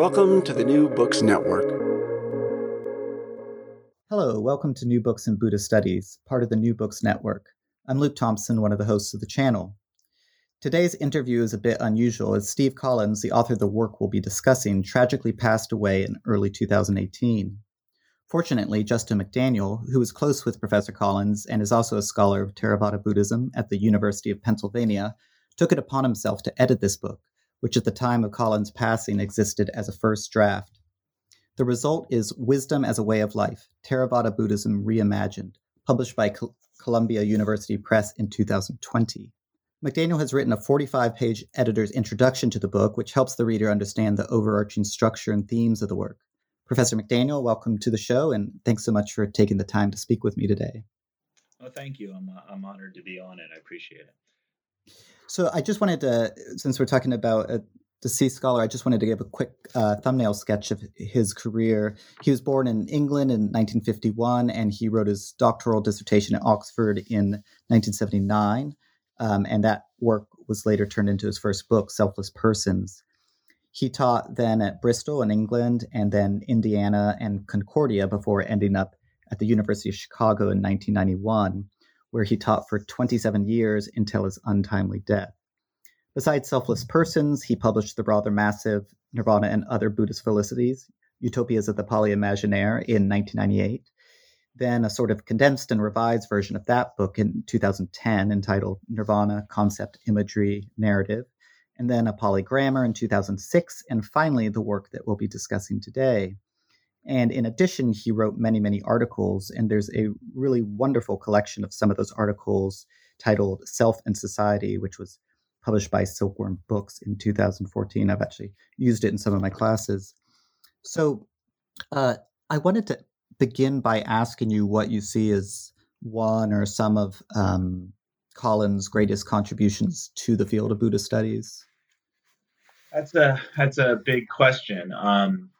Welcome to the New Books Network. Hello, welcome to New Books and Buddhist Studies, part of the New Books Network. I'm Luke Thompson, one of the hosts of the channel. Today's interview is a bit unusual as Steve Collins, the author of the work we'll be discussing, tragically passed away in early 2018. Fortunately, Justin McDaniel, who is close with Professor Collins and is also a scholar of Theravada Buddhism at the University of Pennsylvania, took it upon himself to edit this book which at the time of Collins' passing existed as a first draft. The result is Wisdom as a Way of Life Theravada Buddhism Reimagined, published by Columbia University Press in 2020. McDaniel has written a 45 page editor's introduction to the book, which helps the reader understand the overarching structure and themes of the work. Professor McDaniel, welcome to the show, and thanks so much for taking the time to speak with me today. Oh, thank you. I'm, uh, I'm honored to be on it. I appreciate it. So I just wanted to, since we're talking about a deceased scholar, I just wanted to give a quick uh, thumbnail sketch of his career. He was born in England in 1951, and he wrote his doctoral dissertation at Oxford in 1979. Um, and that work was later turned into his first book, Selfless Persons. He taught then at Bristol in England, and then Indiana and Concordia before ending up at the University of Chicago in 1991 where he taught for 27 years until his untimely death. Besides Selfless Persons, he published the rather massive Nirvana and Other Buddhist Felicities, Utopias of the Pali Imaginaire, in 1998. Then a sort of condensed and revised version of that book in 2010 entitled Nirvana Concept, Imagery, Narrative. And then a Pali Grammar in 2006. And finally, the work that we'll be discussing today. And in addition, he wrote many, many articles, and there's a really wonderful collection of some of those articles titled Self and Society, which was published by Silkworm Books in 2014. I've actually used it in some of my classes. So uh, I wanted to begin by asking you what you see as one or some of um, greatest contributions to the field of Buddhist studies. That's a that's a big question. Um,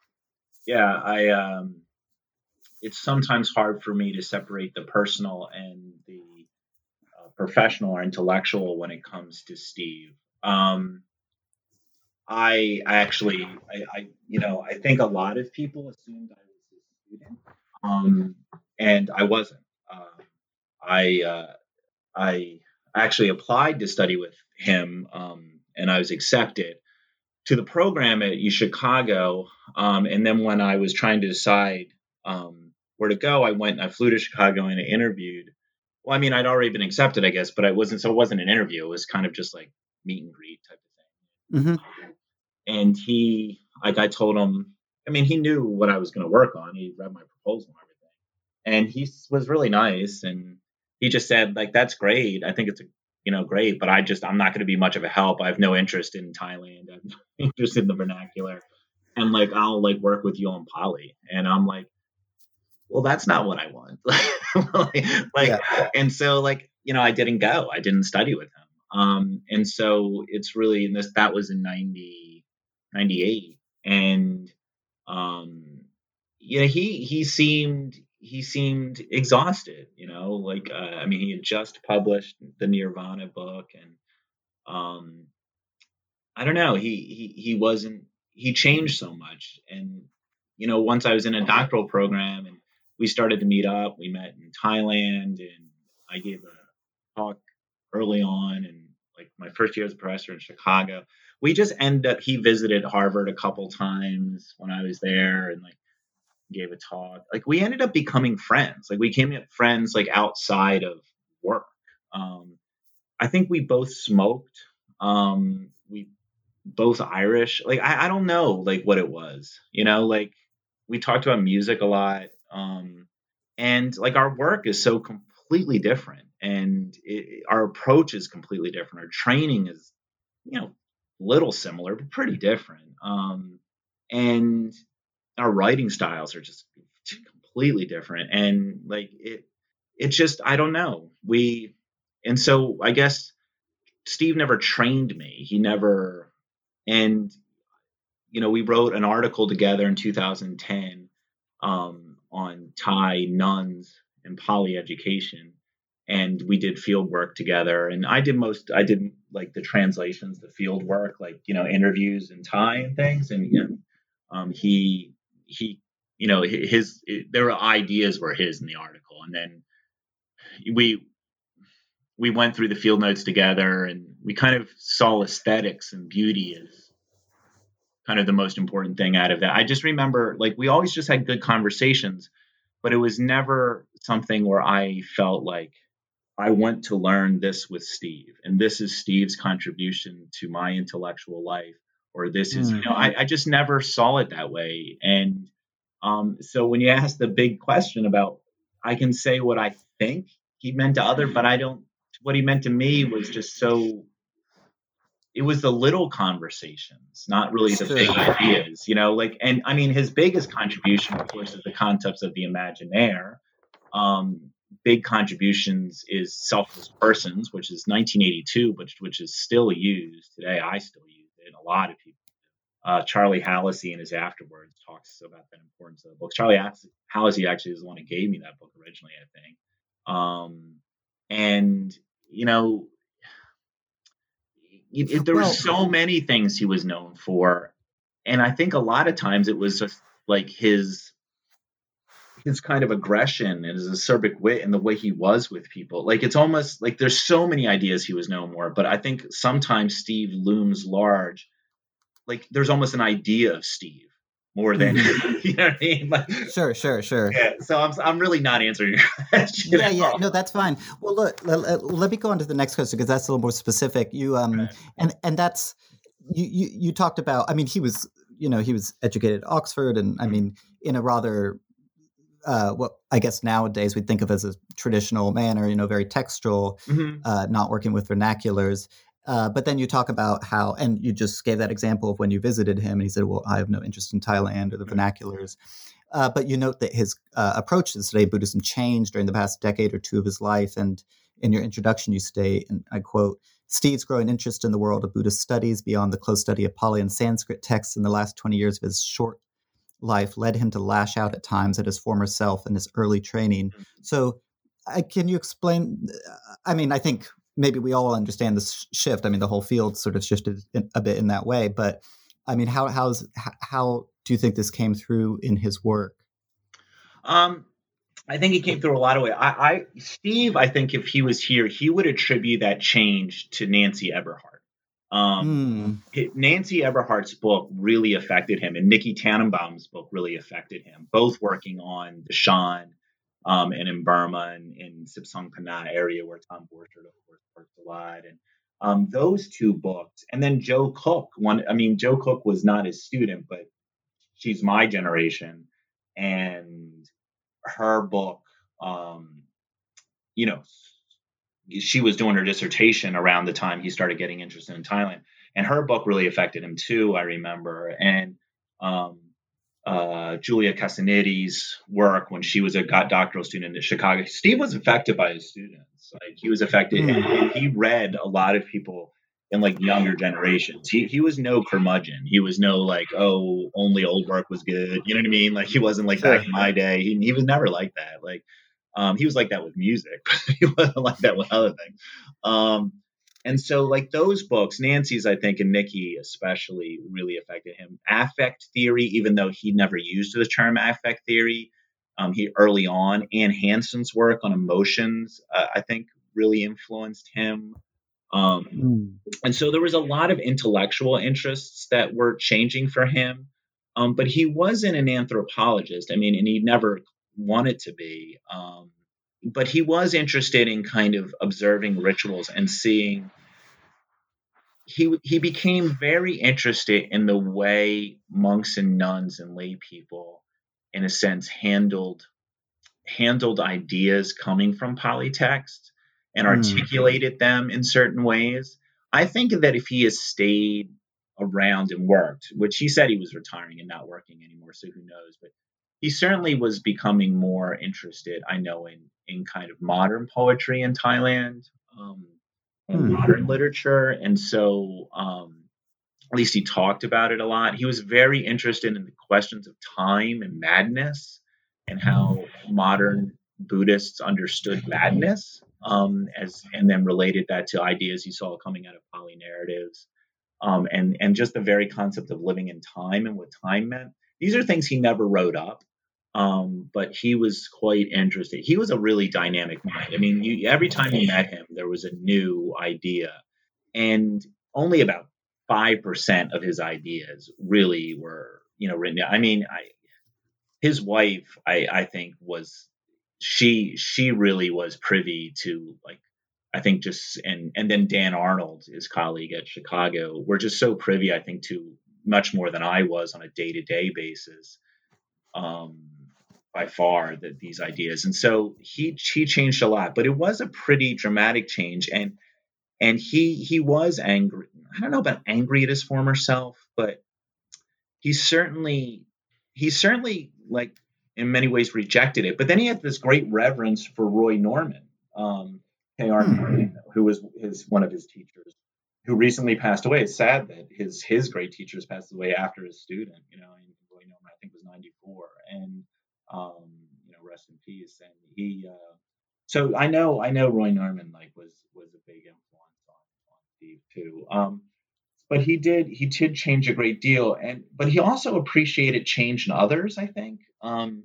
yeah, I um, it's sometimes hard for me to separate the personal and the uh, professional or intellectual when it comes to Steve. Um, I, I actually, I, I, you know, I think a lot of people assumed I was his student, um, and I wasn't. Uh, I, uh, I actually applied to study with him, um, and I was accepted to the program at Chicago. Um, and then when I was trying to decide um, where to go, I went and I flew to Chicago and I interviewed. Well, I mean, I'd already been accepted, I guess, but I wasn't. So it wasn't an interview. It was kind of just like meet and greet type of thing. Mm-hmm. And he, like, I told him. I mean, he knew what I was going to work on. He read my proposal and everything, and he was really nice. And he just said, like, that's great. I think it's a you know, great, but I just I'm not going to be much of a help. I have no interest in Thailand. I'm interested in the vernacular, and like I'll like work with you on Pali, and I'm like, well, that's not what I want. like, yeah. and so like you know, I didn't go. I didn't study with him. Um, and so it's really and this that was in 90, 98. and um, yeah, he he seemed he seemed exhausted. You know, like uh, I mean, he had just published the Nirvana book, and um, I don't know, he he he wasn't he changed so much, and you know, once I was in a doctoral program and we started to meet up, we met in Thailand, and I gave a talk early on, and like my first year as a professor in Chicago. We just end up. He visited Harvard a couple times when I was there, and like gave a talk. Like we ended up becoming friends. Like we became friends like outside of work. Um, I think we both smoked. Um, we both Irish. Like I, I don't know like what it was. You know, like we talked about music a lot. Um, and like our work is so completely different and it, our approach is completely different. Our training is, you know, little similar, but pretty different. Um, and our writing styles are just completely different. And like it, it just, I don't know. We, and so I guess Steve never trained me. He never, and, you know, we wrote an article together in 2010 um, on Thai nuns and Pali education and we did field work together and i did most i did like the translations the field work like you know interviews in thai and things and you know, um, he he you know his there were ideas were his in the article and then we we went through the field notes together and we kind of saw aesthetics and beauty as kind of the most important thing out of that. I just remember like we always just had good conversations but it was never something where i felt like I want to learn this with Steve, and this is Steve's contribution to my intellectual life, or this is, mm. you know, I, I, just never saw it that way. And um, so when you ask the big question about, I can say what I think he meant to other, but I don't, what he meant to me was just so, it was the little conversations, not really the big ideas, you know, like, and I mean, his biggest contribution, of course, is the concepts of the imaginaire. Um, big contributions is Selfless Persons, which is 1982, which which is still used today. I still use and a lot of people. Uh, Charlie Hallisey in his afterwards talks about the importance of the book. Charlie Hallisey actually is the one who gave me that book originally, I think. Um, and you know, it, it, there were so many things he was known for, and I think a lot of times it was just like his his kind of aggression and his acerbic wit and the way he was with people. Like it's almost like there's so many ideas he was known for, but I think sometimes Steve looms large. Like there's almost an idea of Steve more than mm-hmm. you know what I mean. Like, sure, sure, sure. Yeah, so I'm I'm really not answering your question. Yeah, yeah, no, that's fine. Well, look, let, let, me go on to the next question because that's a little more specific. You um, and and that's you, you you talked about. I mean, he was you know he was educated at Oxford, and I mm-hmm. mean in a rather uh, what I guess nowadays we think of as a traditional manner, you know, very textual, mm-hmm. uh, not working with vernaculars. Uh, but then you talk about how, and you just gave that example of when you visited him, and he said, "Well, I have no interest in Thailand or the vernaculars." Uh, but you note that his uh, approach to today Buddhism changed during the past decade or two of his life. And in your introduction, you state, and I quote, Steve's growing interest in the world of Buddhist studies beyond the close study of Pali and Sanskrit texts in the last 20 years of his short life led him to lash out at times at his former self and his early training. Mm-hmm. So, uh, can you explain? Uh, I mean, I think maybe we all understand this shift. I mean, the whole field sort of shifted in, a bit in that way. But I mean, how how's how do you think this came through in his work? Um, I think he came through a lot of way. I, I Steve, I think if he was here, he would attribute that change to Nancy Eberhardt. Um, mm. Nancy Eberhardt's book really affected him, and Nikki Tannenbaum's book really affected him. Both working on the Shan um, and in Burma and in Sipsong Pana area where Tom Borchert, of course, worked a lot. And um, those two books, and then Jo Cook. One, I mean, Jo Cook was not his student, but she's my generation, and her book, um, you know, she was doing her dissertation around the time he started getting interested in Thailand, and her book really affected him too. I remember, and um, uh, Julia Cassaniti's work when she was a doctoral student in Chicago. Steve was affected by his students. Like he was affected, mm. and, and, he read a lot of people in like younger generations. He he was no curmudgeon. He was no like, oh, only old work was good. You know what I mean? Like he wasn't like back in my day. He he was never like that. Like um, he was like that with music, but he wasn't like that with other things. Um, and so like those books, Nancy's, I think, and Nikki especially really affected him. Affect theory, even though he never used the term affect theory, um, he early on. Anne Hansen's work on emotions, uh, I think, really influenced him. Um, mm. And so there was a lot of intellectual interests that were changing for him. Um, but he wasn't an anthropologist. I mean, and he never wanted to be. Um, but he was interested in kind of observing rituals and seeing. He he became very interested in the way monks and nuns and lay people, in a sense, handled handled ideas coming from Pali text and mm. articulated them in certain ways. I think that if he has stayed around and worked, which he said he was retiring and not working anymore, so who knows, but he certainly was becoming more interested, I know, in in kind of modern poetry in Thailand, um, hmm. modern literature, and so um, at least he talked about it a lot. He was very interested in the questions of time and madness, and how modern Buddhists understood madness um, as and then related that to ideas he saw coming out of Pali narratives, um, and and just the very concept of living in time and what time meant. These are things he never wrote up, um, but he was quite interested. He was a really dynamic mind. I mean, you, every time you met him, there was a new idea, and only about five percent of his ideas really were you know written down. I mean, I his wife, I, I think was she she really was privy to like I think just and and then Dan Arnold, his colleague at Chicago, were just so privy, I think, to much more than I was on a day to day basis, um, by far that these ideas. And so he he changed a lot, but it was a pretty dramatic change, and and he he was angry. I don't know about angry at his former self, but he certainly he certainly like in many ways rejected it. But then he had this great reverence for Roy Norman, um, K.R. Hmm. Norman, who was his one of his teachers, who recently passed away. It's sad that his his great teachers passed away after his student. You know, and Roy Norman I think was 94, and um, you know, rest in peace. And he, uh, so I know I know Roy Norman like was was a big influence on on Steve too. Um, but he did he did change a great deal and but he also appreciated change in others i think um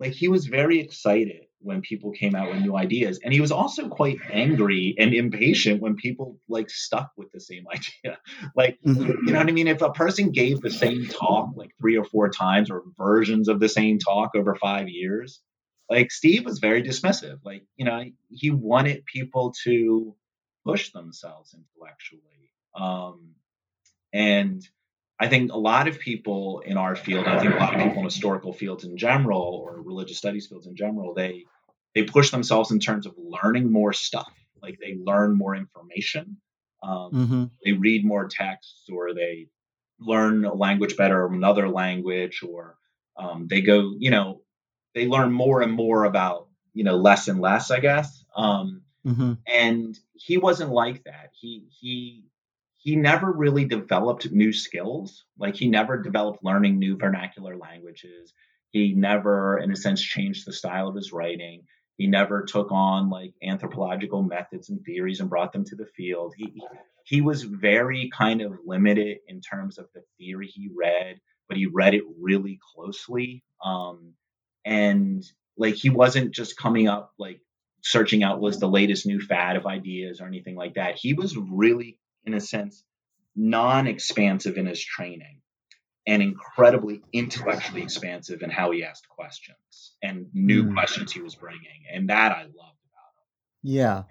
like he was very excited when people came out with new ideas. And he was also quite angry and impatient when people like stuck with the same idea. Like mm-hmm. you know what i mean? If a person gave the same talk like three or four times or versions of the same talk over five years like steve was very dismissive. Like you know he wanted people to push themselves intellectually. Um and I think a lot of people in our field, I think a lot of people in historical fields in general or religious studies fields in general, they they push themselves in terms of learning more stuff. Like they learn more information, um, mm-hmm. they read more texts, or they learn a language better, or another language, or um, they go, you know, they learn more and more about you know less and less, I guess. Um, mm-hmm. And he wasn't like that. He he he never really developed new skills. Like he never developed learning new vernacular languages. He never, in a sense, changed the style of his writing. He never took on like anthropological methods and theories and brought them to the field. He he was very kind of limited in terms of the theory he read, but he read it really closely. Um, and like he wasn't just coming up like searching out was the latest new fad of ideas or anything like that. He was really in a sense, non expansive in his training and incredibly intellectually expansive in how he asked questions and new mm. questions he was bringing. And that I loved about him. Yeah.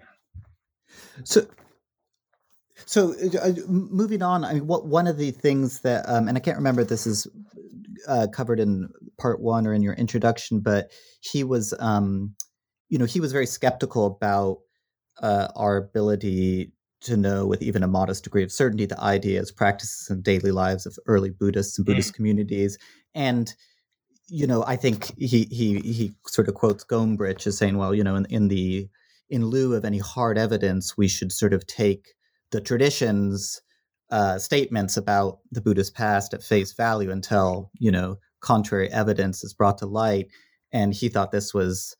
So, so uh, uh moving on, I mean, what one of the things that, um, and I can't remember if this is uh, covered in part one or in your introduction, but he was, um, you know, he was very skeptical about uh, our ability to know with even a modest degree of certainty the ideas, practices, and daily lives of early Buddhists and Buddhist mm. communities. And you know, I think he he he sort of quotes Gombrich as saying, well, you know, in, in the in lieu of any hard evidence, we should sort of take the traditions uh, statements about the Buddha's past at face value until you know contrary evidence is brought to light, and he thought this was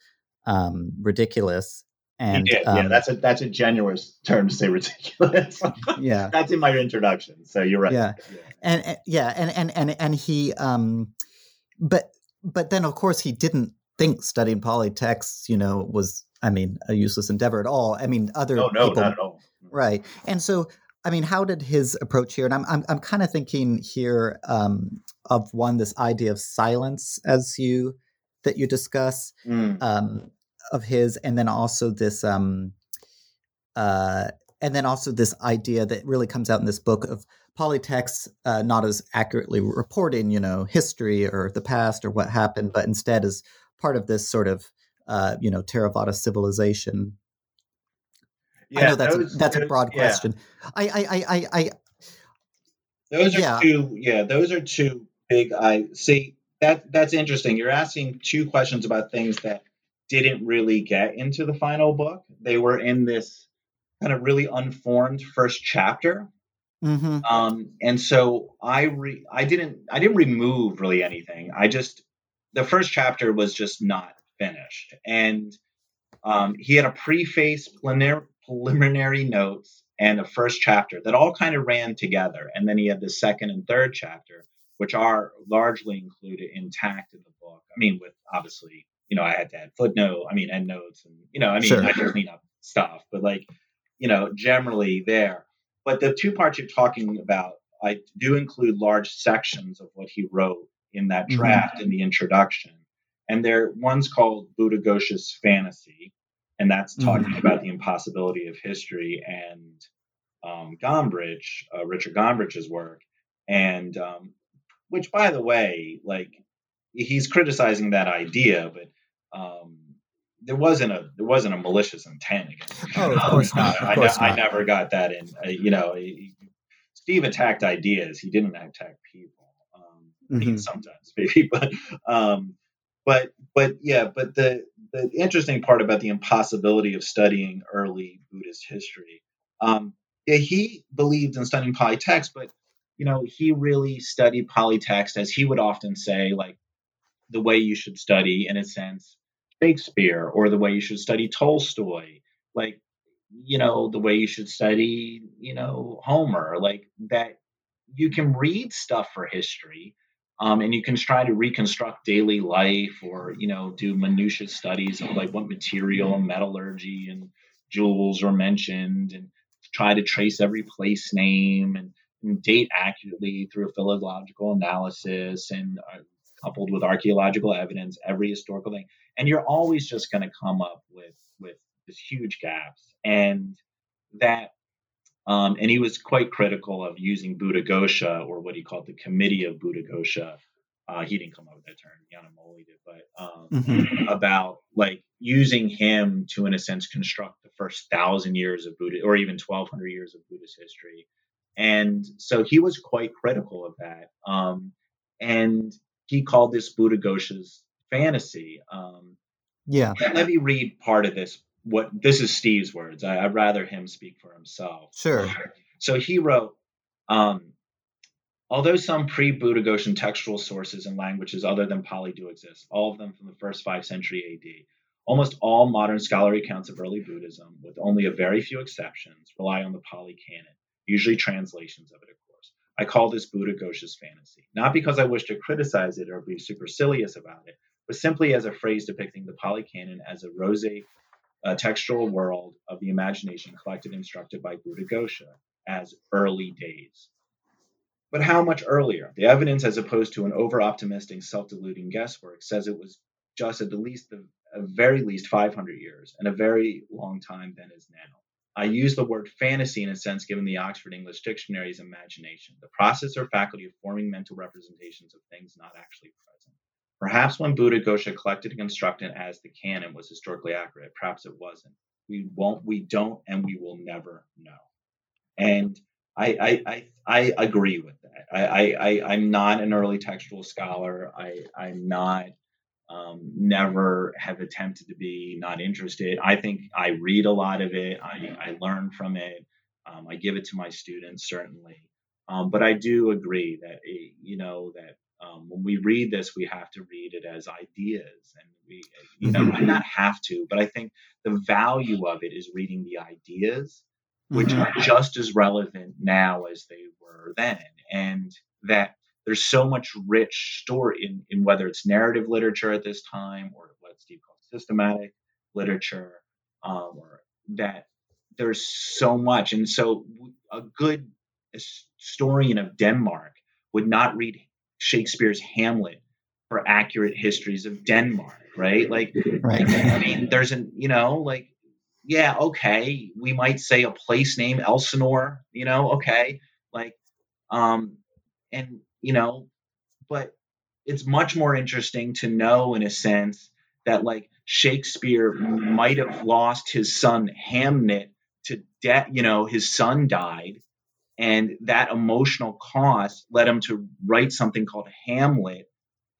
um, ridiculous. And um, yeah, that's a that's a generous term to say ridiculous. yeah, that's in my introduction. So you're right. Yeah, yeah. and, and yeah, and and and and he, um, but but then of course he didn't think studying Pali texts, you know, was I mean a useless endeavor at all. I mean, other no, no, people, not at all. Right, and so I mean, how did his approach here? And I'm I'm, I'm kind of thinking here um, of one this idea of silence as you that you discuss mm. um, of his, and then also this um, uh, and then also this idea that really comes out in this book of Pali texts uh, not as accurately reporting, you know, history or the past or what happened, but instead as part of this sort of uh, you know Theravada civilization yeah, I know that's those, a, that's those, a broad yeah. question. I, I, I, I, I those are yeah. two. Yeah, those are two big. I see that that's interesting. You're asking two questions about things that didn't really get into the final book. They were in this kind of really unformed first chapter. Mm-hmm. Um, and so I re- I didn't I didn't remove really anything. I just the first chapter was just not finished, and um, he had a preface preliminary preliminary notes and a first chapter that all kind of ran together. And then he had the second and third chapter, which are largely included intact in the book. I mean, with obviously, you know, I had to add footnote, I mean, endnotes, and you know, I mean, sure. I just clean up stuff, but like, you know, generally there. But the two parts you're talking about, I do include large sections of what he wrote in that mm-hmm. draft mm-hmm. in the introduction. And there, one's called Buddha Ghosha's Fantasy, and that's talking mm-hmm. about the impossibility of history and um, Gombrich, uh, Richard Gombrich's work, and um, which, by the way, like he's criticizing that idea, but um, there wasn't a there wasn't a malicious intent against. Oh, of course not. Of course I, not. I, never got that in. Uh, you know, he, Steve attacked ideas. He didn't attack people. Um, mm-hmm. Sometimes, maybe, but um, but but yeah, but the the interesting part about the impossibility of studying early Buddhist history, um, yeah, he believed in studying Pali text, but you know he really studied Pali text as he would often say, like the way you should study, in a sense, Shakespeare, or the way you should study Tolstoy, like you know the way you should study, you know Homer, like that. You can read stuff for history, um, and you can try to reconstruct daily life or you know do minutiae studies of like what material and metallurgy and jewels are mentioned and try to trace every place name and, and date accurately through a philological analysis and uh, coupled with archaeological evidence every historical thing and you're always just going to come up with with this huge gaps and that um, and he was quite critical of using Buddha Ghosha, or what he called the Committee of Buddha Ghosha. Uh, he didn't come up with that term, Yanamoli did, but um, mm-hmm. about like using him to, in a sense, construct the first thousand years of Buddha, or even 1200 years of Buddhist history. And so he was quite critical of that. Um, and he called this Buddha Ghosha's fantasy. Um, yeah. Let me read part of this what this is Steve's words. I, would rather him speak for himself. Sure. So he wrote, um, although some pre-Buddha Goshen textual sources and languages other than Pali do exist, all of them from the first five century AD, almost all modern scholarly accounts of early Buddhism, with only a very few exceptions, rely on the Pali canon, usually translations of it, of. I call this Buddha Ghosha's fantasy, not because I wish to criticize it or be supercilious about it, but simply as a phrase depicting the Pali canon as a roseate a uh, textual world of the imagination collected and instructed by Buddha Ghosha as early days. But how much earlier? The evidence, as opposed to an over optimistic, self deluding guesswork, says it was just at the least, the very least 500 years and a very long time than is now. I use the word fantasy in a sense given the Oxford English Dictionary's imagination, the process or faculty of forming mental representations of things not actually present. Perhaps when Buddha Ghosha collected and constructed as the canon was historically accurate, perhaps it wasn't. We won't, we don't, and we will never know. And I, I, I, I agree with that. I, I, I'm not an early textual scholar. I, I'm not, um, never have attempted to be not interested. I think I read a lot of it. I, I learn from it. Um, I give it to my students certainly, um, but I do agree that eh, you know that um, when we read this, we have to read it as ideas, and we you know mm-hmm. not have to, but I think the value of it is reading the ideas, which mm-hmm. are just as relevant now as they were then, and that there's so much rich story in, in whether it's narrative literature at this time or what Steve calls systematic literature, um, or that there's so much. And so a good historian of Denmark would not read Shakespeare's Hamlet for accurate histories of Denmark, right? Like, right. I mean, there's an, you know, like, yeah, okay, we might say a place name, Elsinore, you know, okay, like, um, and you know, but it's much more interesting to know in a sense that like Shakespeare might have lost his son Hamnet to death, you know, his son died and that emotional cost led him to write something called Hamlet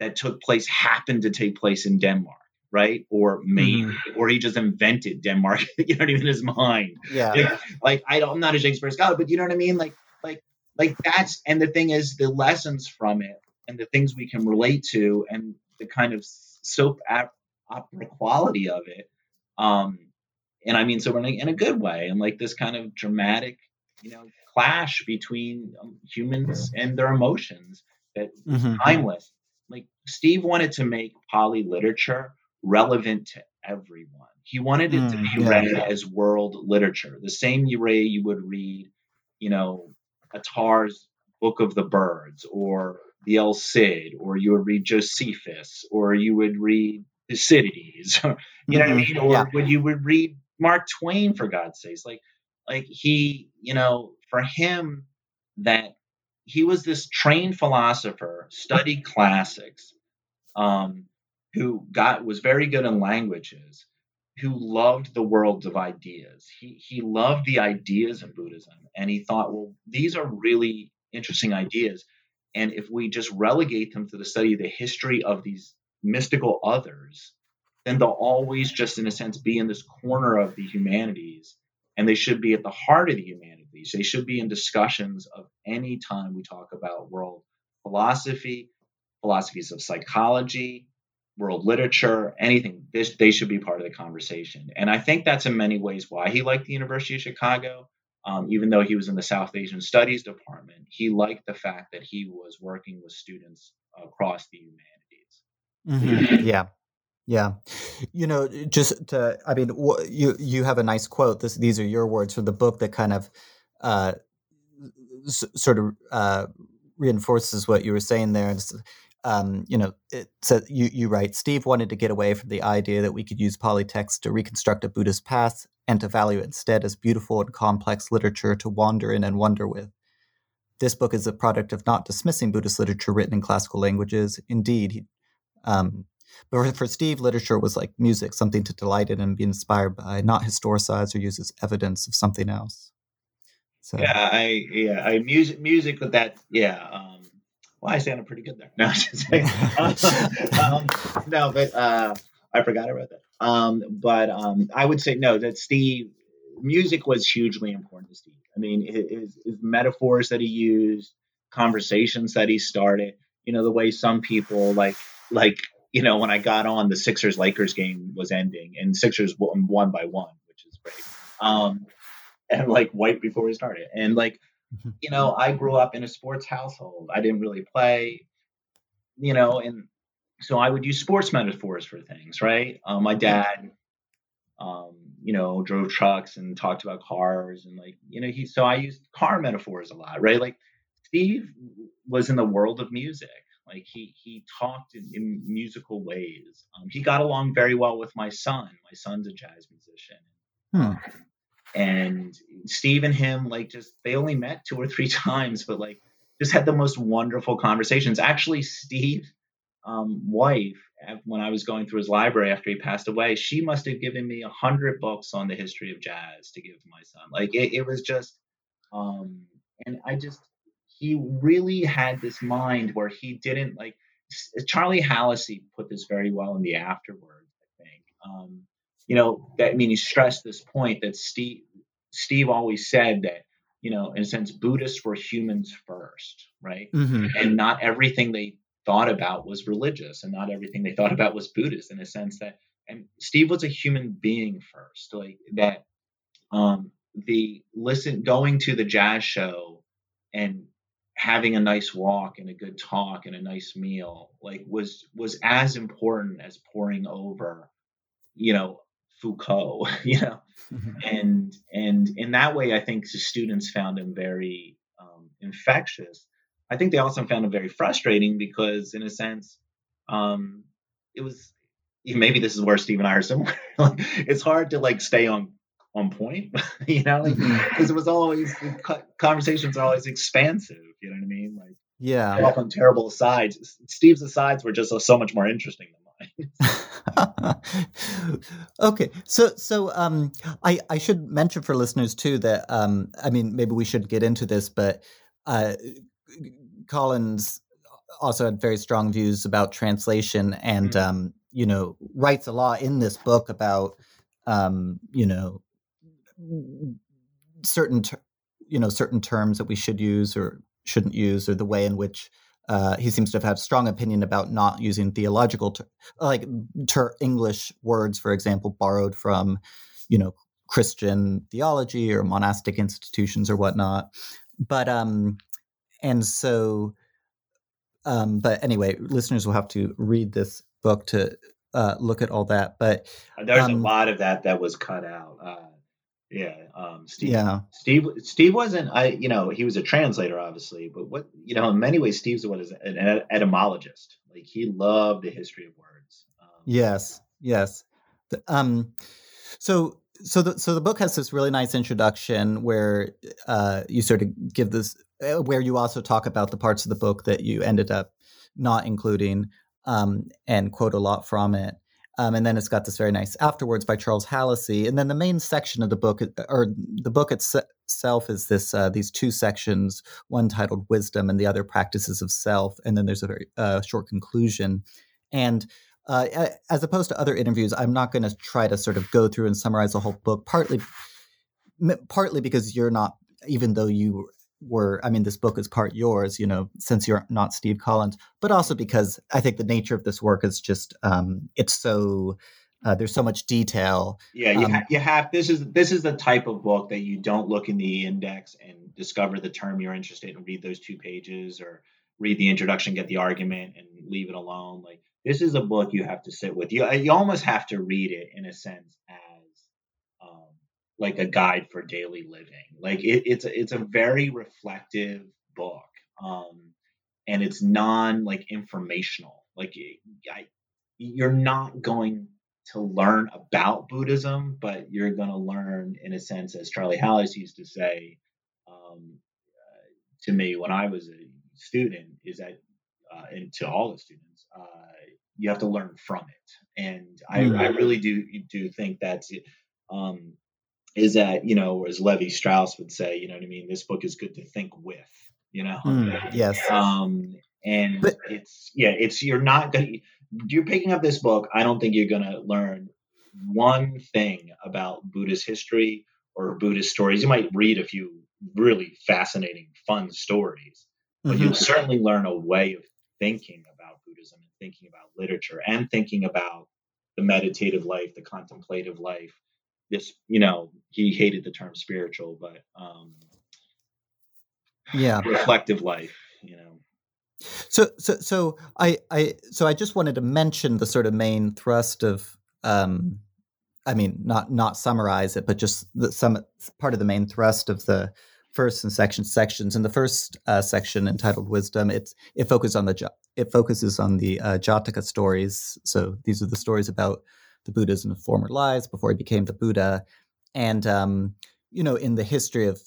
that took place happened to take place in Denmark right? Or maybe, mm-hmm. or he just invented Denmark, you know what I mean, in his mind. Yeah. Like, like I don't, I'm not a Shakespeare scholar, but you know what I mean? Like, like like that's and the thing is the lessons from it and the things we can relate to and the kind of soap opera quality of it um and i mean so in a, in a good way and like this kind of dramatic you know clash between um, humans and their emotions that mm-hmm. timeless like steve wanted to make Pali literature relevant to everyone he wanted it mm, to be yeah. read as world literature the same way you would read you know Attar's Book of the Birds or the El Cid, or you would read Josephus, or you would read Thucydides, you know mm-hmm. what I mm-hmm. mean? Or yeah. when you would read Mark Twain, for God's sakes, like, like he, you know, for him, that he was this trained philosopher, studied classics, um, who got was very good in languages, who loved the worlds of ideas. He he loved the ideas of Buddhism, and he thought, well, these are really interesting ideas, and if we just relegate them to the study of the history of these mystical others, then they'll always just, in a sense, be in this corner of the humanities, and they should be at the heart of the humanities. They should be in discussions of any time we talk about world philosophy, philosophies of psychology, world literature, anything, this, they should be part of the conversation. And I think that's in many ways why he liked the University of Chicago. Um, even though he was in the South Asian Studies department, he liked the fact that he was working with students across the humanities. Mm-hmm. Yeah. Yeah, you know, just to, I mean, you you have a nice quote. This, these are your words from the book that kind of, uh, sort of uh, reinforces what you were saying there. Um, you know, it said you you write Steve wanted to get away from the idea that we could use Pali text to reconstruct a Buddhist path and to value it instead as beautiful and complex literature to wander in and wonder with. This book is a product of not dismissing Buddhist literature written in classical languages. Indeed, he, um, but for Steve, literature was like music, something to delight in and be inspired by, not historicize or use as evidence of something else. So. Yeah, I yeah, I music music with that. Yeah, um, well, I sounded pretty good there. No, um, no, but uh, I forgot I wrote that. Um, but um, I would say no. That Steve, music was hugely important to Steve. I mean, his, his metaphors that he used, conversations that he started. You know, the way some people like like you know when I got on the Sixers Lakers game was ending and Sixers won one by one, which is great. Um, and like right before we started, and like Mm-hmm. You know, I grew up in a sports household. I didn't really play, you know, and so I would use sports metaphors for things, right? Um, my dad, um, you know, drove trucks and talked about cars and like, you know, he, so I used car metaphors a lot, right? Like Steve was in the world of music. Like he, he talked in, in musical ways. Um, he got along very well with my son. My son's a jazz musician. Hmm and Steve and him like just they only met two or three times, but like just had the most wonderful conversations. Actually, Steve um, wife when I was going through his library after he passed away, she must have given me a hundred books on the history of jazz to give to my son. Like it, it was just, um, and I just he really had this mind where he didn't like. Charlie Hallisey put this very well in the afterwards. I think. Um, you know, that I mean, he stressed this point that Steve Steve always said that you know, in a sense, Buddhists were humans first, right? Mm-hmm. And not everything they thought about was religious, and not everything they thought about was Buddhist. In a sense that, and Steve was a human being first, like that. Um, the listen, going to the jazz show, and having a nice walk and a good talk and a nice meal like was was as important as pouring over you know foucault you know Mm-hmm. and and in that way i think the students found him very um, infectious i think they also found him very frustrating because in a sense um it was maybe this is where steve and i are similar like, it's hard to like stay on on point you know like because it was always conversations are always expansive you know what i mean like Yeah. often terrible asides steve's asides were just so much more interesting than okay, so so um, I I should mention for listeners too that um, I mean maybe we should get into this, but uh, Collins also had very strong views about translation, and Mhm. um, you know writes a lot in this book about um, you know certain ter- you know certain terms that we should use or shouldn't use, or the way in which uh, he seems to have had strong opinion about not using theological, ter- like ter- English words, for example, borrowed from, you know, Christian theology or monastic institutions or whatnot. But um, and so, um, but anyway, listeners will have to read this book to uh, look at all that. But there's Um, a lot of that that was cut out uh yeah um steve yeah, Steve Steve wasn't I you know he was a translator obviously but what you know in many ways Steve's what is an etymologist like he loved the history of words um, Yes, yes. The- Um, so so the so the book has this really nice introduction where uh, you sort of give this uh, where you also talk about the parts of the book that you ended up not including um, and quote a lot from it. Um, and then it's got this very nice afterwards by Charles Hallisey. And then the main section of the book, or the book itself, is this uh, these two sections: one titled "Wisdom" and the other "Practices of Self." And then there's a very uh, short conclusion. And uh, as opposed to other interviews, I'm not going to try to sort of go through and summarize the whole book. Partly, partly because you're not, even though you were, I mean, this book is part yours, you know, since you're not Steve Collins, but also because I think the nature of this work is just, um, it's so. Uh, there's so much detail. yeah you, Um, ha- you have this is this is the type of book that you don't look in the index and discover the term you're interested in read those two pages or read the introduction get the argument and leave it alone like this is a book you have to sit with you you almost have to read it in a sense as like a guide for daily living like it, it's a, it's a very reflective book um, and it's non like informational like I, you're not going to learn about Buddhism, but you're going to learn, in a sense, as Charlie Hallis used to say um, uh, to me when I was a student, is that, uh, and to all the students, uh, you have to learn from it. And I, Mm. I really do do think that's. Um, is that you know, as Lévi-Strauss would say, you know what I mean? This book is good to think with, you know. Mm, yes. Um, and But- it's yeah, it's you're not gonna you're picking up this book. I don't think you're gonna learn one thing about Buddhist history or Buddhist stories. You might read a few really fascinating, fun stories, but Mhm. you'll certainly learn a way of thinking about Buddhism and thinking about literature and thinking about the meditative life, the contemplative life. This, you know, he hated the term spiritual, but um, Yeah. reflective life. You know. So, so, so I, I, so I just wanted to mention the sort of main thrust of, um, I mean, not not summarize it, but just the, some part of the main thrust of the first and section sections. In the first uh, section entitled "Wisdom," it's it focuses on the it focuses on the uh, Jataka stories. So these are the stories about the Buddha's in former lives before he became the Buddha, and um, you know, in the history of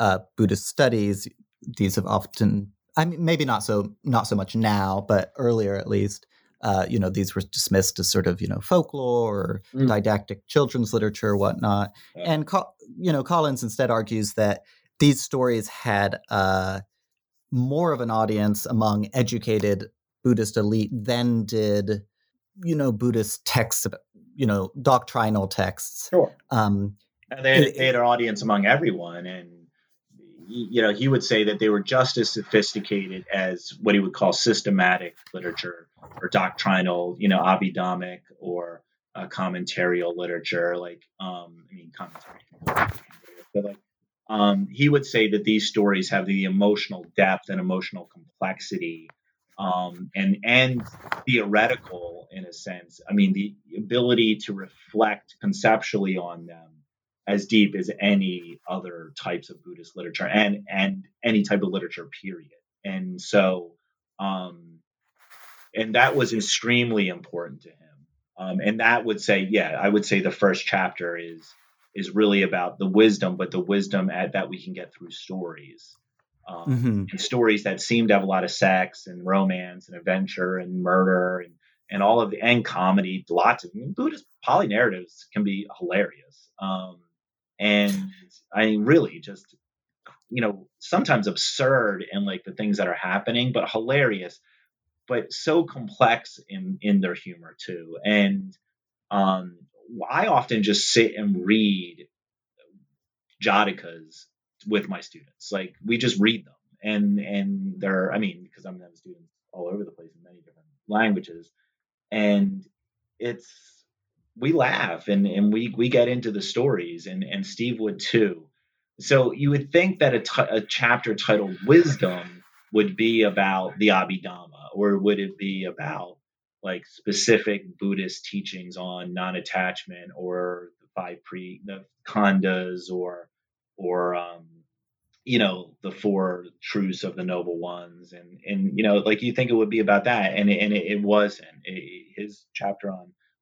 uh, Buddhist studies, these have often I mean, maybe not so not so much now, but earlier at least, uh, you know, these were dismissed as sort of you know folklore or Mm. didactic children's literature or whatnot. Yeah. And you know, Collins instead argues that these stories had uh, more of an audience among educated Buddhist elite than did you know Buddhist texts, about- you know, doctrinal texts. Sure. Um, And they, It- they had an audience among everyone, and you know, he would say that they were just as sophisticated as what he would call systematic literature or doctrinal, you know, Abhidhammic or uh, commentarial literature, like, um, I mean, commentary, but like, um, he would say that these stories have the emotional depth and emotional complexity um, and and theoretical in a sense. I mean, the ability to reflect conceptually on them as deep as any other types of Buddhist literature and and any type of literature, period. And so, um, and that was extremely important to him. Um, and that would say, yeah, I would say the first chapter is is really about the wisdom, but the wisdom at, that we can get through stories. Um, mm-hmm. and stories that seem to have a lot of sex and romance and adventure and murder and and all of the and comedy, lots of I mean, Buddhist Pali narratives can be hilarious. Um, and I mean, really just you know sometimes absurd in like the things that are happening, but hilarious, but so complex in in their humor too. And um, I often just sit and read Jatakas with my students. Like we just read them, and and they're I mean because I'm having students all over the place in many different languages, and it's we laugh and and we we get into the stories, and and Steve would too. So you would think that a, t- a chapter titled Wisdom would be about the Abhidhamma, or would it be about like specific Buddhist teachings on non-attachment or the five pre the khandhas or or um, you know the four truths of the noble ones. And and you know like you think it would be about that. And and it, it wasn't. It, his chapter on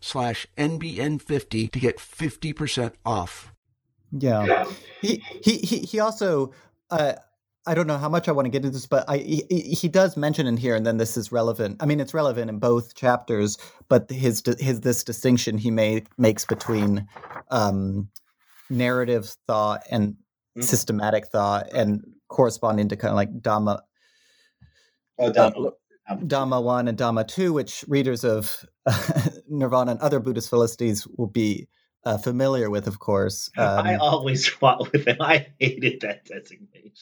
slash NBN50 to get 50% off. Yeah. He, he, he, he also, uh, I don't know how much I want to get into this, but I, he, he does mention in here, and then this is relevant. I mean, it's relevant in both chapters, but his his this distinction he made makes between um, narrative thought and mm-hmm. systematic thought, and corresponding to kind of like Dhamma. Oh, Dhamma. Uh, Dhamma 1 and Dhamma 2, which readers of Nirvana and other Buddhist philosophies will be uh, familiar with, of course. Um, I always fought with him. I hated that designation.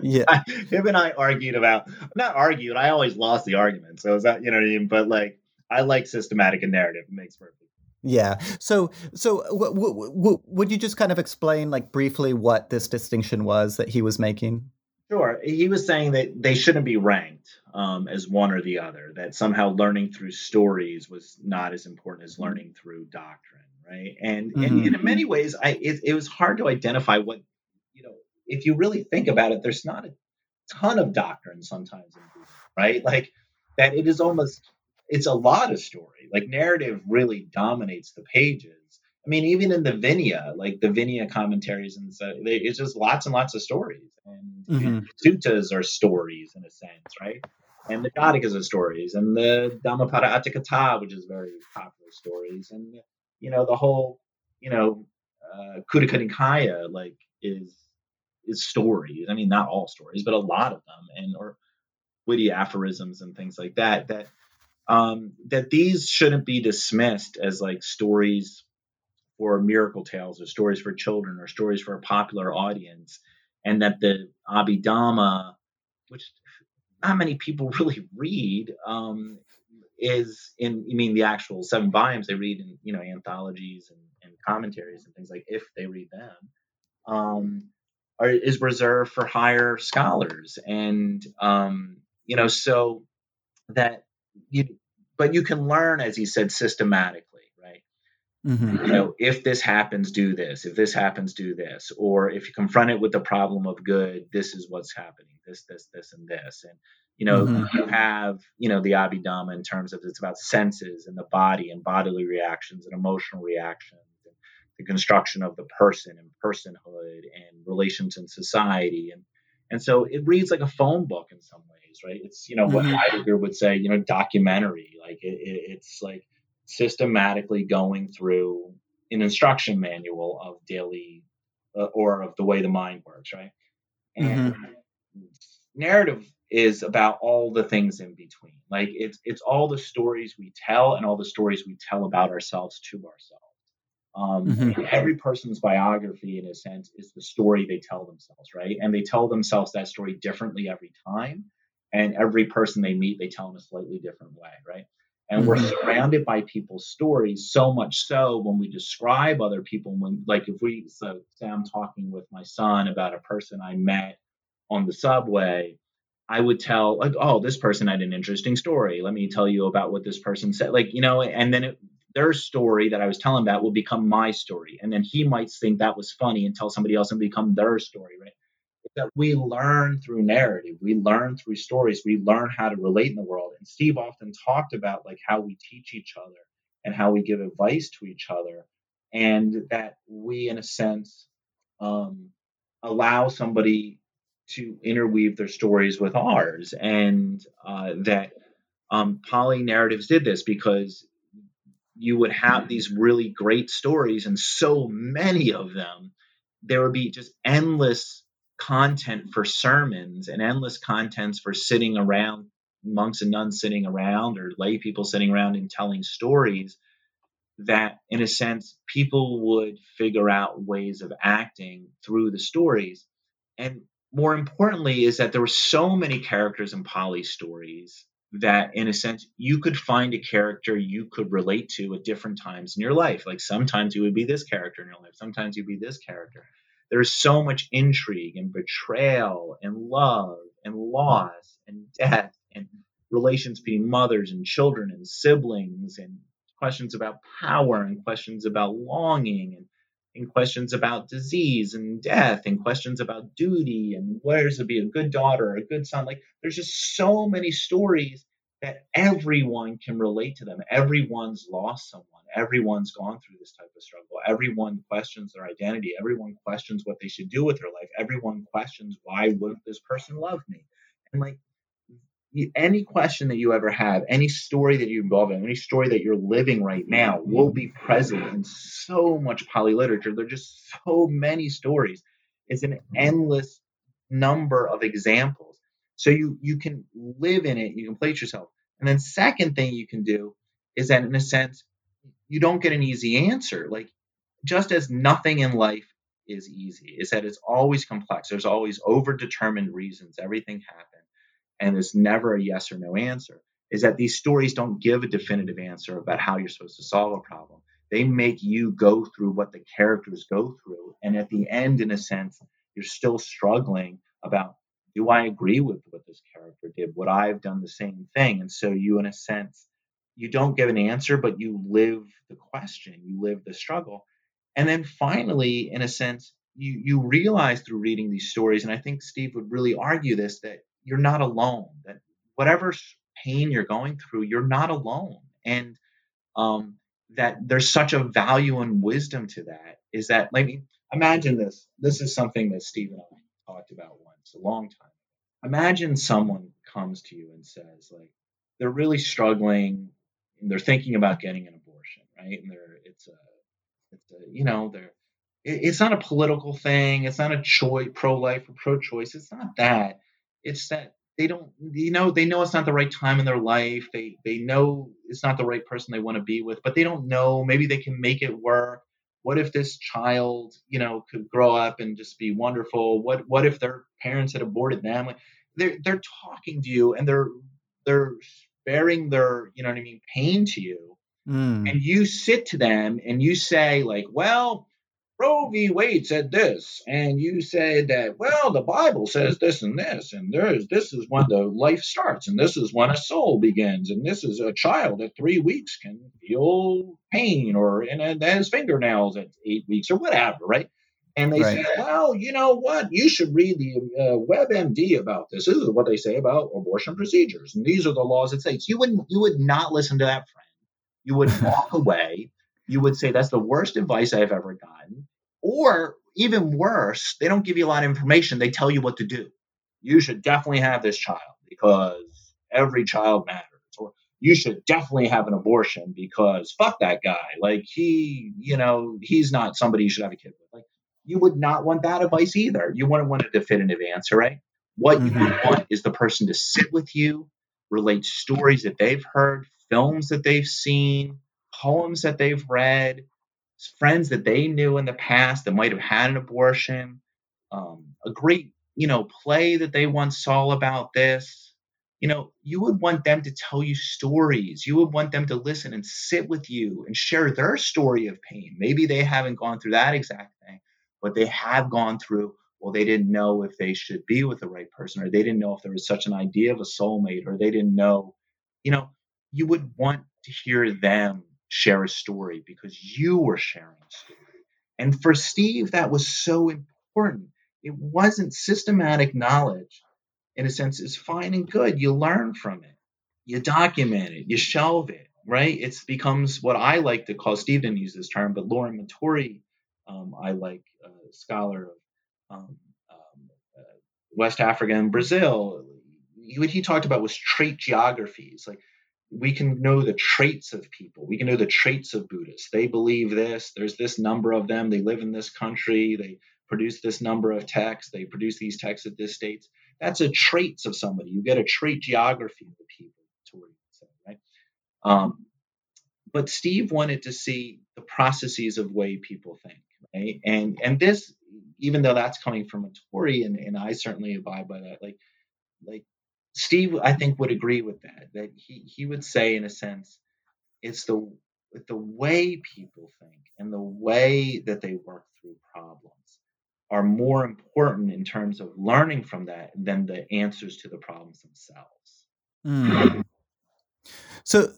Yeah. I, him and I argued about, not argued, I always lost the argument. So is that, you know what I mean? But like, I like systematic and narrative. It makes perfect yeah. So, so w- w- w- would you just kind of explain, like briefly, what this distinction was that he was making? Sure. He was saying that they shouldn't be ranked um, as one or the other, that somehow learning through stories was not as important as learning through doctrine, right? And, mm-hmm. and, in many ways, I it, it was hard to identify what, you know, if you really think about it, there's not a ton of doctrine sometimes in Buddhism, right? Like that it is almost, it's a lot of story. Like narrative really dominates the pages I mean, even in the Vinaya, like the Vinaya commentaries and so they, it's just lots and lots of stories. And mm-hmm. suttas are stories in a sense, right? And the Jatakas are stories, and the Dhammapada Atthakatha, which is very popular stories, and you know the whole, you know, uh, Khuddaka Nikaya, like is is stories. I mean, not all stories, but a lot of them, and or witty aphorisms and things like that. That um, that these shouldn't be dismissed as like stories for miracle tales or stories for children or stories for a popular audience, and that the Abhidhamma, which not many people really read, um, is in I mean the actual seven volumes they read in you know anthologies and, and commentaries and things like if they read them, um, are, is reserved for higher scholars, and um, you know, so that you, but you can learn, as he said, systematically? Mm-hmm. You know, if this happens, do this. If this happens, do this. Or if you confront it with the problem of good, this is what's happening. This, this, this, and this. And you know, Mhm. you have you know the Abhidhamma in terms of it's about senses and the body and bodily reactions and emotional reactions and the construction of the person and personhood and relations in society and and so it reads like a phone book in some ways, right? It's you know what Mhm. Heidegger would say, you know, documentary. Like it, it, it's like systematically going through an instruction manual of daily uh, or of the way the mind works, right? And narrative is about all the things in between. Like it's it's all the stories we tell and all the stories we tell about ourselves to ourselves. Um, Mhm. every person's biography, in a sense, is the story they tell themselves, right? And they tell themselves that story differently every time. And every person they meet, they tell in a slightly different way, right? And we're Mhm. surrounded by people's stories so much so when we describe other people, when like if we so say I'm talking with my son about a person I met on the subway, I would tell like, oh, this person had an interesting story. Let me tell you about what this person said. Like, you know, and then it, their story that I was telling about will become my story. And then he might think that was funny and tell somebody else and become their story, right? That we learn through narrative, we learn through stories, we learn how to relate in the world. And Steve often talked about like how we teach each other and how we give advice to each other, and that we, in a sense, um, allow somebody to interweave their stories with ours, and uh, that um, Pali narratives did this because you would have these really great stories and so many of them there would be just endless content for sermons and endless contents for sitting around monks and nuns sitting around or lay people sitting around and telling stories that in a sense people would figure out ways of acting through the stories. And more importantly is that there were so many characters in Pali's stories that in a sense you could find a character you could relate to at different times in your life. Like sometimes you would be this character in your life sometimes you'd be this character there's so much intrigue and betrayal and love and loss and death and relations between mothers and children and siblings and questions about power and questions about longing and, and questions about disease and death and questions about duty and where to be a good daughter or a good son. Like there's just so many stories that everyone can relate to them. Everyone's lost someone everyone's gone through this type of struggle everyone questions their identity everyone questions what they should do with their life everyone questions why wouldn't this person love me and like any question that you ever have, any story that you're involved in, any story that you're living right now will be present in so much Pali literature. There are just so many stories. It's an mm-hmm. endless number of examples. So you you can live in it, you can place yourself. And then second thing you can do is that in a sense, you don't get an easy answer. Like just as nothing in life is easy, is that it's always complex. There's always overdetermined reasons everything happens and there's never a yes or no answer is that these stories don't give a definitive answer about how you're supposed to solve a problem. They make you go through what the characters go through. And at the end, in a sense, you're still struggling about do I agree with what this character did? Would I have done the same thing? And so you, in a sense, you don't give an answer, but you live the question, you live the struggle. And then finally, in a sense, you you realize through reading these stories, and I think Steve would really argue this, that you're not alone. That whatever pain you're going through, you're not alone. And um, that there's such a value and wisdom to that. Is that I imagine this. This is something that Steve and I talked about once a long time. Imagine someone comes to you and says, like, they're really struggling they're thinking about getting an abortion, right? And they're it's a it's a you know they're it- it's not a political thing. It's not a choice pro-life or pro-choice. It's not that. It's that they don't you know they know it's not the right time in their life. They they know it's not the right person they want to be with, but they don't know. Maybe they can make it work. What if this child, you know, could grow up and just be wonderful? What what if their parents had aborted them? They're they're talking to you and they're they're sparing their you know what I mean pain to you Mm. and you sit to them and you say like well Roe v. Wade said this, and you said that, well, the Bible says this and this, and there's this is when the life starts, and this is when a soul begins, and this is a child at three weeks can feel pain or in a, his fingernails at eight weeks or whatever, right? And they right. say, well, you know what? You should read the uh, WebMD about this. This is what they say about abortion procedures, and these are the laws it states. You wouldn't, you would not listen to that friend. You would walk away you would say that's the worst advice I've ever gotten. Or even worse, they don't give you a lot of information. They tell you what to do. You should definitely have this child because every child matters. Or you should definitely have an abortion because fuck that guy. Like he, you know, he's not somebody you should have a kid with. Like you would not want that advice either. You wouldn't want a definitive answer, right? What mm-hmm. you want is the person to sit with you, relate stories that they've heard, films that they've seen, poems that they've read, friends that they knew in the past that might have had an abortion, um, a great you know play that they once saw about this. You know, you would want them to tell you stories. You would want them to listen and sit with you and share their story of pain. Maybe they haven't gone through that exact thing, but they have gone through well, they didn't know if they should be with the right person, or they didn't know if there was such an idea of a soulmate, or they didn't know, you know, you would want to hear them share a story because you were sharing a story. And for Steve, that was so important. It wasn't systematic knowledge, in a sense, it's fine and good. You learn from it, you document it, you shelve it, right? It becomes what I like to call, Steve didn't use this term, but Lorand Matory, um, I like scholar of um, um, uh, West Africa and Brazil. What he talked about was trait geographies, like we can know the traits of people. We can know the traits of Buddhists. They believe this. There's this number of them. They live in this country. They produce this number of texts. They produce these texts at this state. That's a traits of somebody. You get a trait geography of the people, to where you say, right? Um, but Steve wanted to see the processes of way people think, right? And and this, even though that's coming from a Tory, and, and I certainly abide by that, like like Steve, I think, would agree with that. That he he would say, in a sense, it's the the way people think and the way that they work through problems are more important in terms of learning from that than the answers to the problems themselves. Mm. So,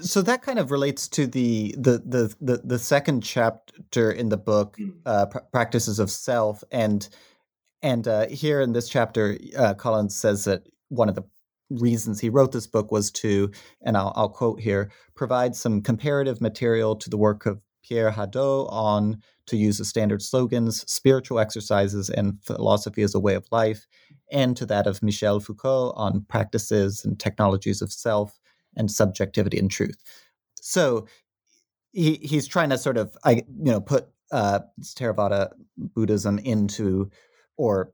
so that kind of relates to the the the the, the second chapter in the book, mm. uh, pr- practices of self, and and uh, here in this chapter, uh, Collins says that one of the reasons he wrote this book was to, and I'll, I'll quote here, provide some comparative material to the work of Pierre Hadot on, to use the standard slogans, spiritual exercises and philosophy as a way of life, and to that of Michel Foucault on practices and technologies of self and subjectivity and truth. So he, he's trying to sort of, I you know, put uh, Theravada Buddhism into, or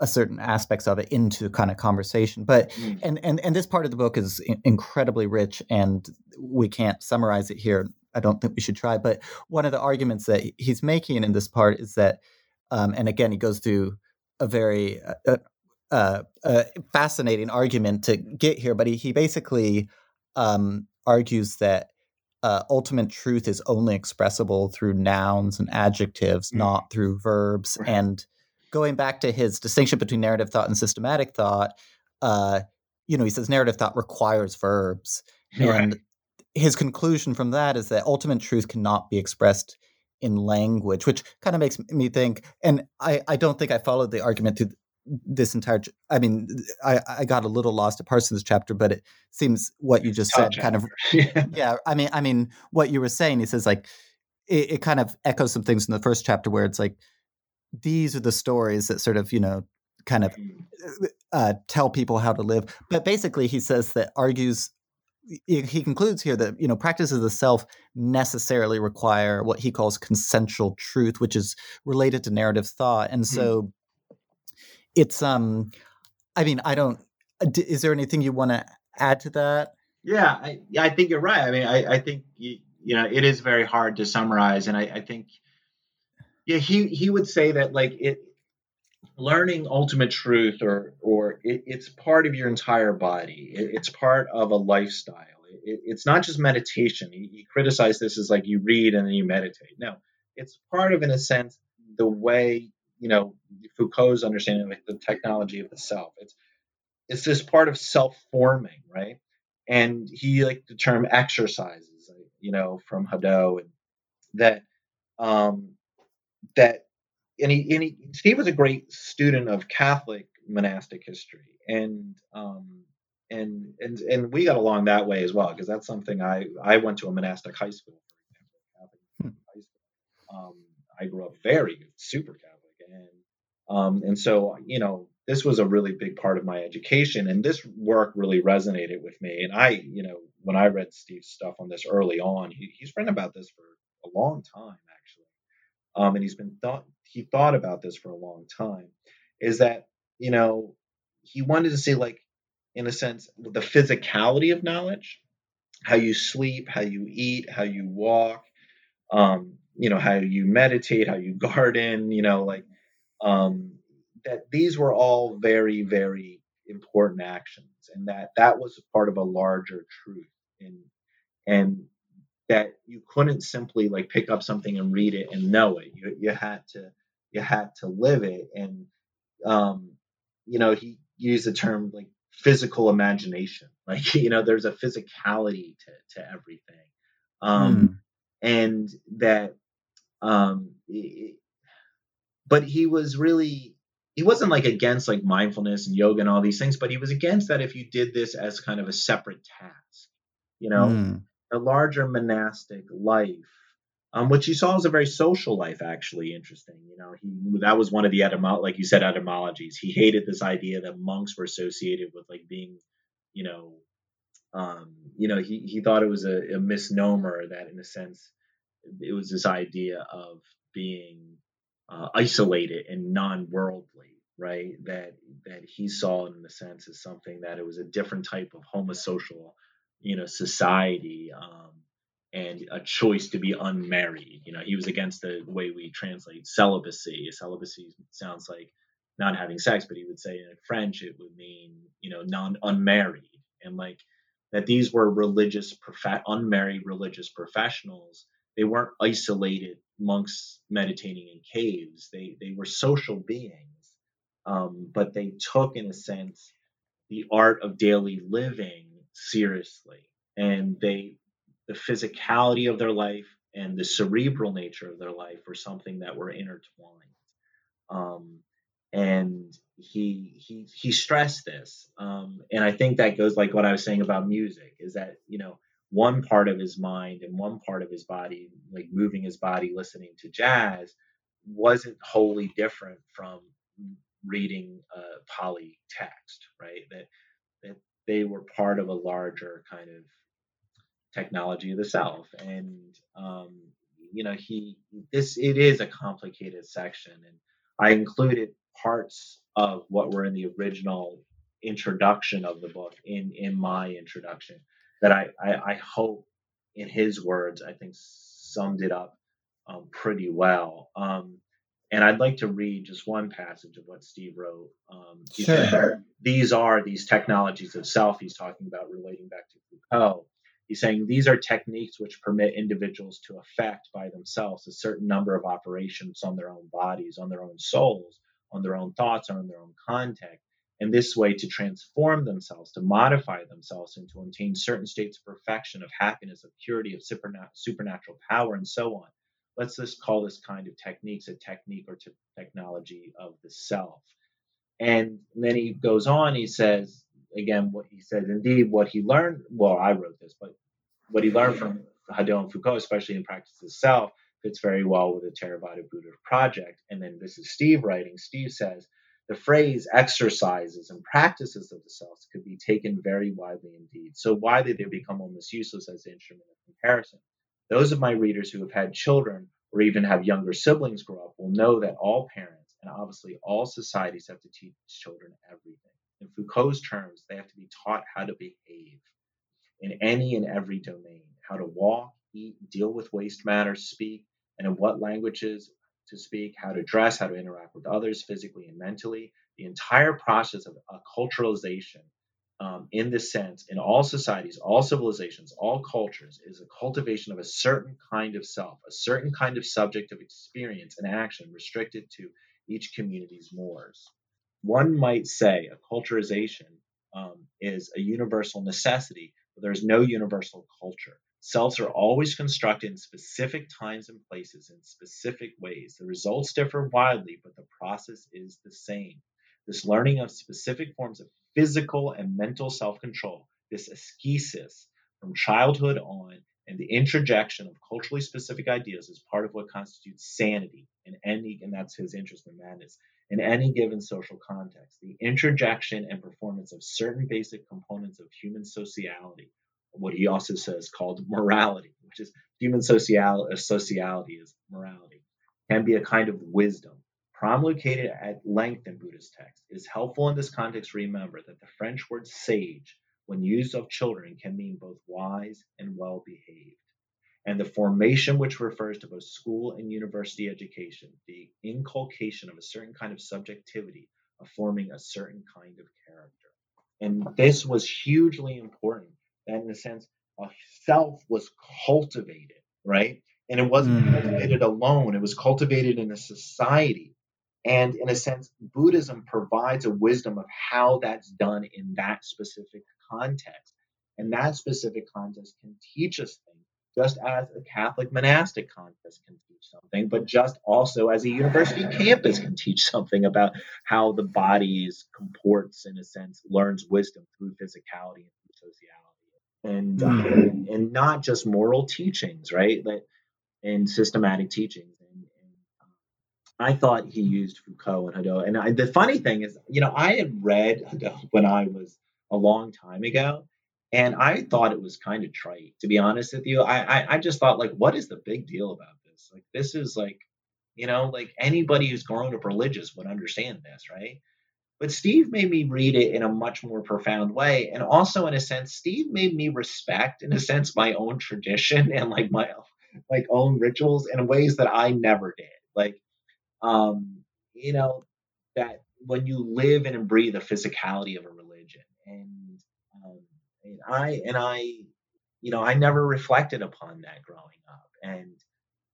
a certain aspects of it into kind of conversation but mm. and and and this part of the book is incredibly rich and we can't summarize it here i don't think we should try but one of the arguments that he's making in this part is that um, and again he goes through a very uh, uh, uh, fascinating argument to get here but he, he basically um, argues that uh, ultimate truth is only expressible through nouns and adjectives, mm. not through verbs. Right. And going back to his distinction between narrative thought and systematic thought, uh, you know, he says narrative thought requires verbs. Right. And his conclusion from that is that ultimate truth cannot be expressed in language, which kind of makes me think, and I, I don't think I followed the argument through this entire i mean i i got a little lost at parsing this chapter but it seems what you just said kind of yeah yeah i mean i mean what you were saying he says like it, it kind of echoes some things in the first chapter where it's like these are the stories that sort of you know kind of mm. uh, tell people how to live but basically he says that argues he concludes here that you know practices of the self necessarily require what he calls consensual truth which is related to narrative thought and mm. so mm. It's um i mean i don't uh, is there anything you want to add to that yeah i, I think you're right i mean i, I think you, you know it is very hard to summarize and i, I think yeah, he he would say that like it learning ultimate truth or or it, it's part of your entire body. It, it's part of a lifestyle. It, it's not just meditation. He, he criticized this as like you read and then you meditate. No, it's part of, in a sense, the way you know Foucault's understanding of the technology of the self. It's it's this part of self-forming, right? And he like the term exercises, you know, from Hadot, and that um, that and he, and he Steve was a great student of Catholic monastic history, and um, and and and we got along that way as well because that's something I I went to a monastic high school, for example, Catholic hmm. high school. Um, I grew up very super Catholic, um, and so you know this was a really big part of my education, and this work really resonated with me. And I, you know, when I read Steve's stuff on this early on, he, he's written about this for a long time actually, um, and he's been thought he thought about this for a long time. Is that you know he wanted to see like in a sense the physicality of knowledge how you sleep how you eat how you walk um, you know how you meditate how you garden you know like um, that these were all very very important actions and that that was part of a larger truth and and that you couldn't simply like pick up something and read it and know it you, you had to you had to live it and um you know he used the term like physical imagination. Like, you know, there's a physicality to, to everything. Um, mm. and that, um, it, but he was really, he wasn't like against like mindfulness and yoga and all these things, but he was against that if you did this as kind of a separate task, you know, mm. a larger monastic life um, which he saw as a very social life, actually interesting. You know, he that was one of the etymol like you said etymologies. He hated this idea that monks were associated with like being, you know, um, you know, he he thought it was a, a misnomer that in a sense it was this idea of being uh, isolated and non-worldly, right? That that he saw in a sense as something that it was a different type of homosocial, you know, society. Um, and a choice to be unmarried. You know, he was against the way we translate celibacy. Celibacy sounds like not having sex, but he would say in French it would mean, you know, non unmarried. And like that these were religious prof- unmarried religious professionals. They weren't isolated monks meditating in caves. They they were social beings. Um, but they took in a sense the art of daily living seriously and they the physicality of their life and the cerebral nature of their life were something that were intertwined. Um, and he he he stressed this, um, and I think that goes like what I was saying about music is that you know one part of his mind and one part of his body, like moving his body, listening to jazz, wasn't wholly different from reading a Pali text, right? That that they were part of a larger kind of technology of the self and um, you know he this it is a complicated section and i included parts of what were in the original introduction of the book in in my introduction that i i, I hope in his words i think summed it up um, pretty well um, and I'd like to read just one passage of what Steve wrote. Um, sure. These are these technologies of self he's talking about relating back to Foucault. He's saying these are techniques which permit individuals to affect by themselves a certain number of operations on their own bodies, on their own souls, on their own thoughts, or on their own contact. And this way to transform themselves, to modify themselves, and to attain certain states of perfection, of happiness, of purity, of supernatural power, and so on. Let's just call this kind of techniques a technique or technology of the self. And then he goes on, he says, again, what he says, indeed, what he learned, well, I wrote this, but what he learned from Hadot and Foucault, especially in practice itself, fits very well with the Theravada Buddha project. And then this is Steve writing. Steve says, the phrase exercises and practices of the self could be taken very widely indeed. So widely they become almost useless as an instrument of comparison. Those of my readers who have had children or even have younger siblings grow up will know that all parents and obviously all societies have to teach children everything in Foucault's terms, they have to be taught how to behave in any and every domain how to walk, eat, deal with waste matter, speak, and in what languages to speak, how to dress, how to interact with others physically and mentally. The entire process of acculturalization um, in this sense, in all societies, all civilizations, all cultures, is a cultivation of a certain kind of self, a certain kind of subject of experience and action restricted to each community's mores. One might say a culturization um, is a universal necessity, but there's no universal culture. Selves are always constructed in specific times and places in specific ways. The results differ widely, but the process is the same. This learning of specific forms of physical and mental self control, this ascesis from childhood on, and the introjection of culturally specific ideas is part of what constitutes sanity in any, and that's his interest in madness, in any given social context. The introjection and performance of certain basic components of human sociality, what he also says called morality, which is human social, uh, sociality is morality, can be a kind of wisdom promulgated at length in Buddhist texts. It is helpful in this context to remember that the French word sage, when used of children, can mean both wise and well behaved. And the formation, which refers to both school and university education, the inculcation of a certain kind of subjectivity, of forming a certain kind of character. And this was hugely important that, in a sense, a self was cultivated, right? And it wasn't mm. cultivated alone, it was cultivated in a society and in a sense, Buddhism provides a wisdom of how that's done in that specific context. And that specific context can teach us things, just as a Catholic monastic context can teach something, but just also as a university campus can teach something about how the body comports, in a sense, learns wisdom through physicality and through sociality. And, mm. uh, and not just moral teachings, right? That, and systematic teachings. And I thought he used Foucault and Hadot. And I, the funny thing is, you know, I had read Hadot when I was a long time ago, and I thought it was kind of trite, to be honest with you. I, I, I just thought, like, what is the big deal about this? Like, this is like, you know, like anybody who's grown up religious would understand this, right? But Steve made me read it in a much more profound way. And also, in a sense, Steve made me respect, in a sense, my own tradition and like my like own rituals in ways that I never did. Like, um, you know, that when you live and breathe the physicality of a religion, and, um, and I and I, you know, I never reflected upon that growing up, and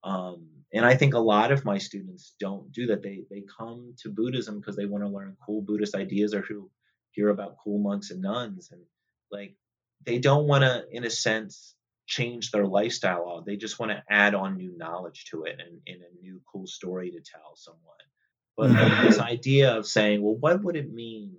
um, and I think a lot of my students don't do that. They they come to Buddhism because they want to learn cool Buddhist ideas or who hear about cool monks and nuns, and like they don't want to, in a sense, change their lifestyle They just want to add on new knowledge to it and, and a new cool story to tell someone. But mm-hmm. this idea of saying, well, what would it mean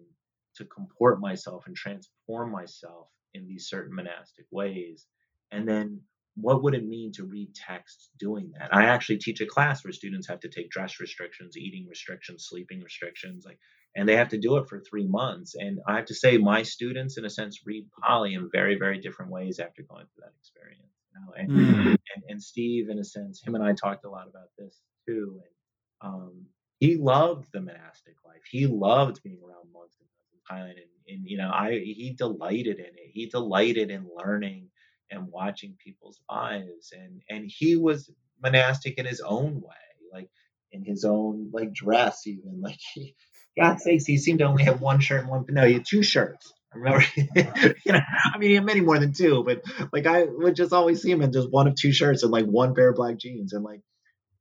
to comport myself and transform myself in these certain monastic ways? And then what would it mean to read texts doing that? I actually teach a class where students have to take dress restrictions, eating restrictions, sleeping restrictions, like, and they have to do it for three months. And I have to say, my students, in a sense, read Pali in very, very different ways after going through that experience. You know? and, mm. and, and Steve, in a sense, him and I talked a lot about this too. And um, he loved the monastic life. He loved being around monks in Thailand, and, and you know, I he delighted in it. He delighted in learning and watching people's lives and and he was monastic in his own way like in his own like dress even like he god sakes he seemed to only have one shirt and one no he had two shirts. I remember, you know, I mean, he had many more than two, but like I would just always see him in just one of two shirts and like one pair of black jeans, and like,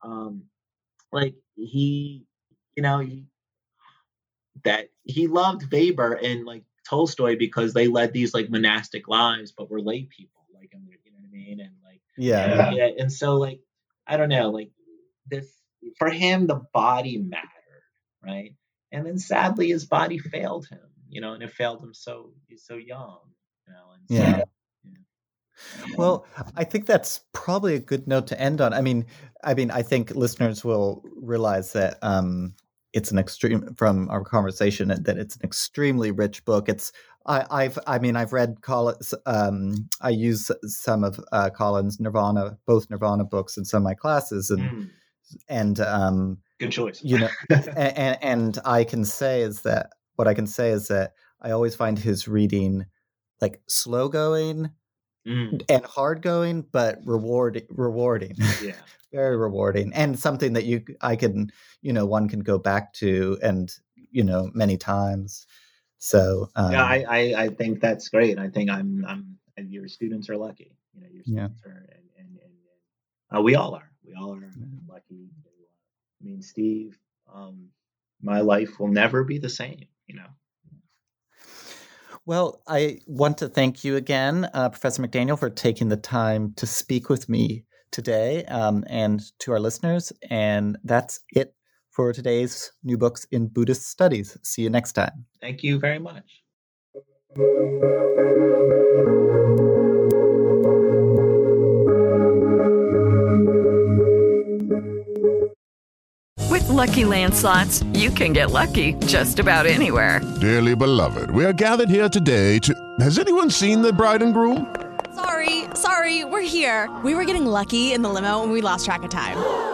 um, like he, you know, he, that he loved Weber and like Tolstoy because they led these like monastic lives, but were lay people like I'm, you know what I mean? And like, yeah, yeah. And so like, I don't know, like this for him, the body mattered, right? And then sadly, his body failed him, you know, and it failed him so he's so young, you know. And so, yeah. Well, I think that's probably a good note to end on. I mean, I mean, I think listeners will realize that um, it's an extreme from our conversation that it's an extremely rich book. It's I, have I mean, I've read Collins. Um, I use some of uh, Collins' Nirvana, both Nirvana books, in some of my classes, and mm. and um, good choice. You know, and, and I can say is that what I can say is that I always find his reading like slow going mm. and hard going, but reward rewarding. Yeah, very rewarding, and something that you I can you know one can go back to and you know many times. So um, yeah, I, I, I think that's great. I think I'm I'm and your students are lucky. You know, your Yeah. students are and and, and, uh, we all are. We all are lucky. I mean, Steve, um, my life will never be the same. You know. Well, I want to thank you again, uh, Professor McDaniel, for taking the time to speak with me today um, and to our listeners. And that's it for today's New Books in Buddhist Studies. See you next time. Thank you very much. With Lucky Land slots, you can get lucky just about anywhere. Dearly beloved, we are gathered here today to. Has anyone seen the bride and groom? Sorry, sorry, we're here. We were getting lucky in the limo and we lost track of time.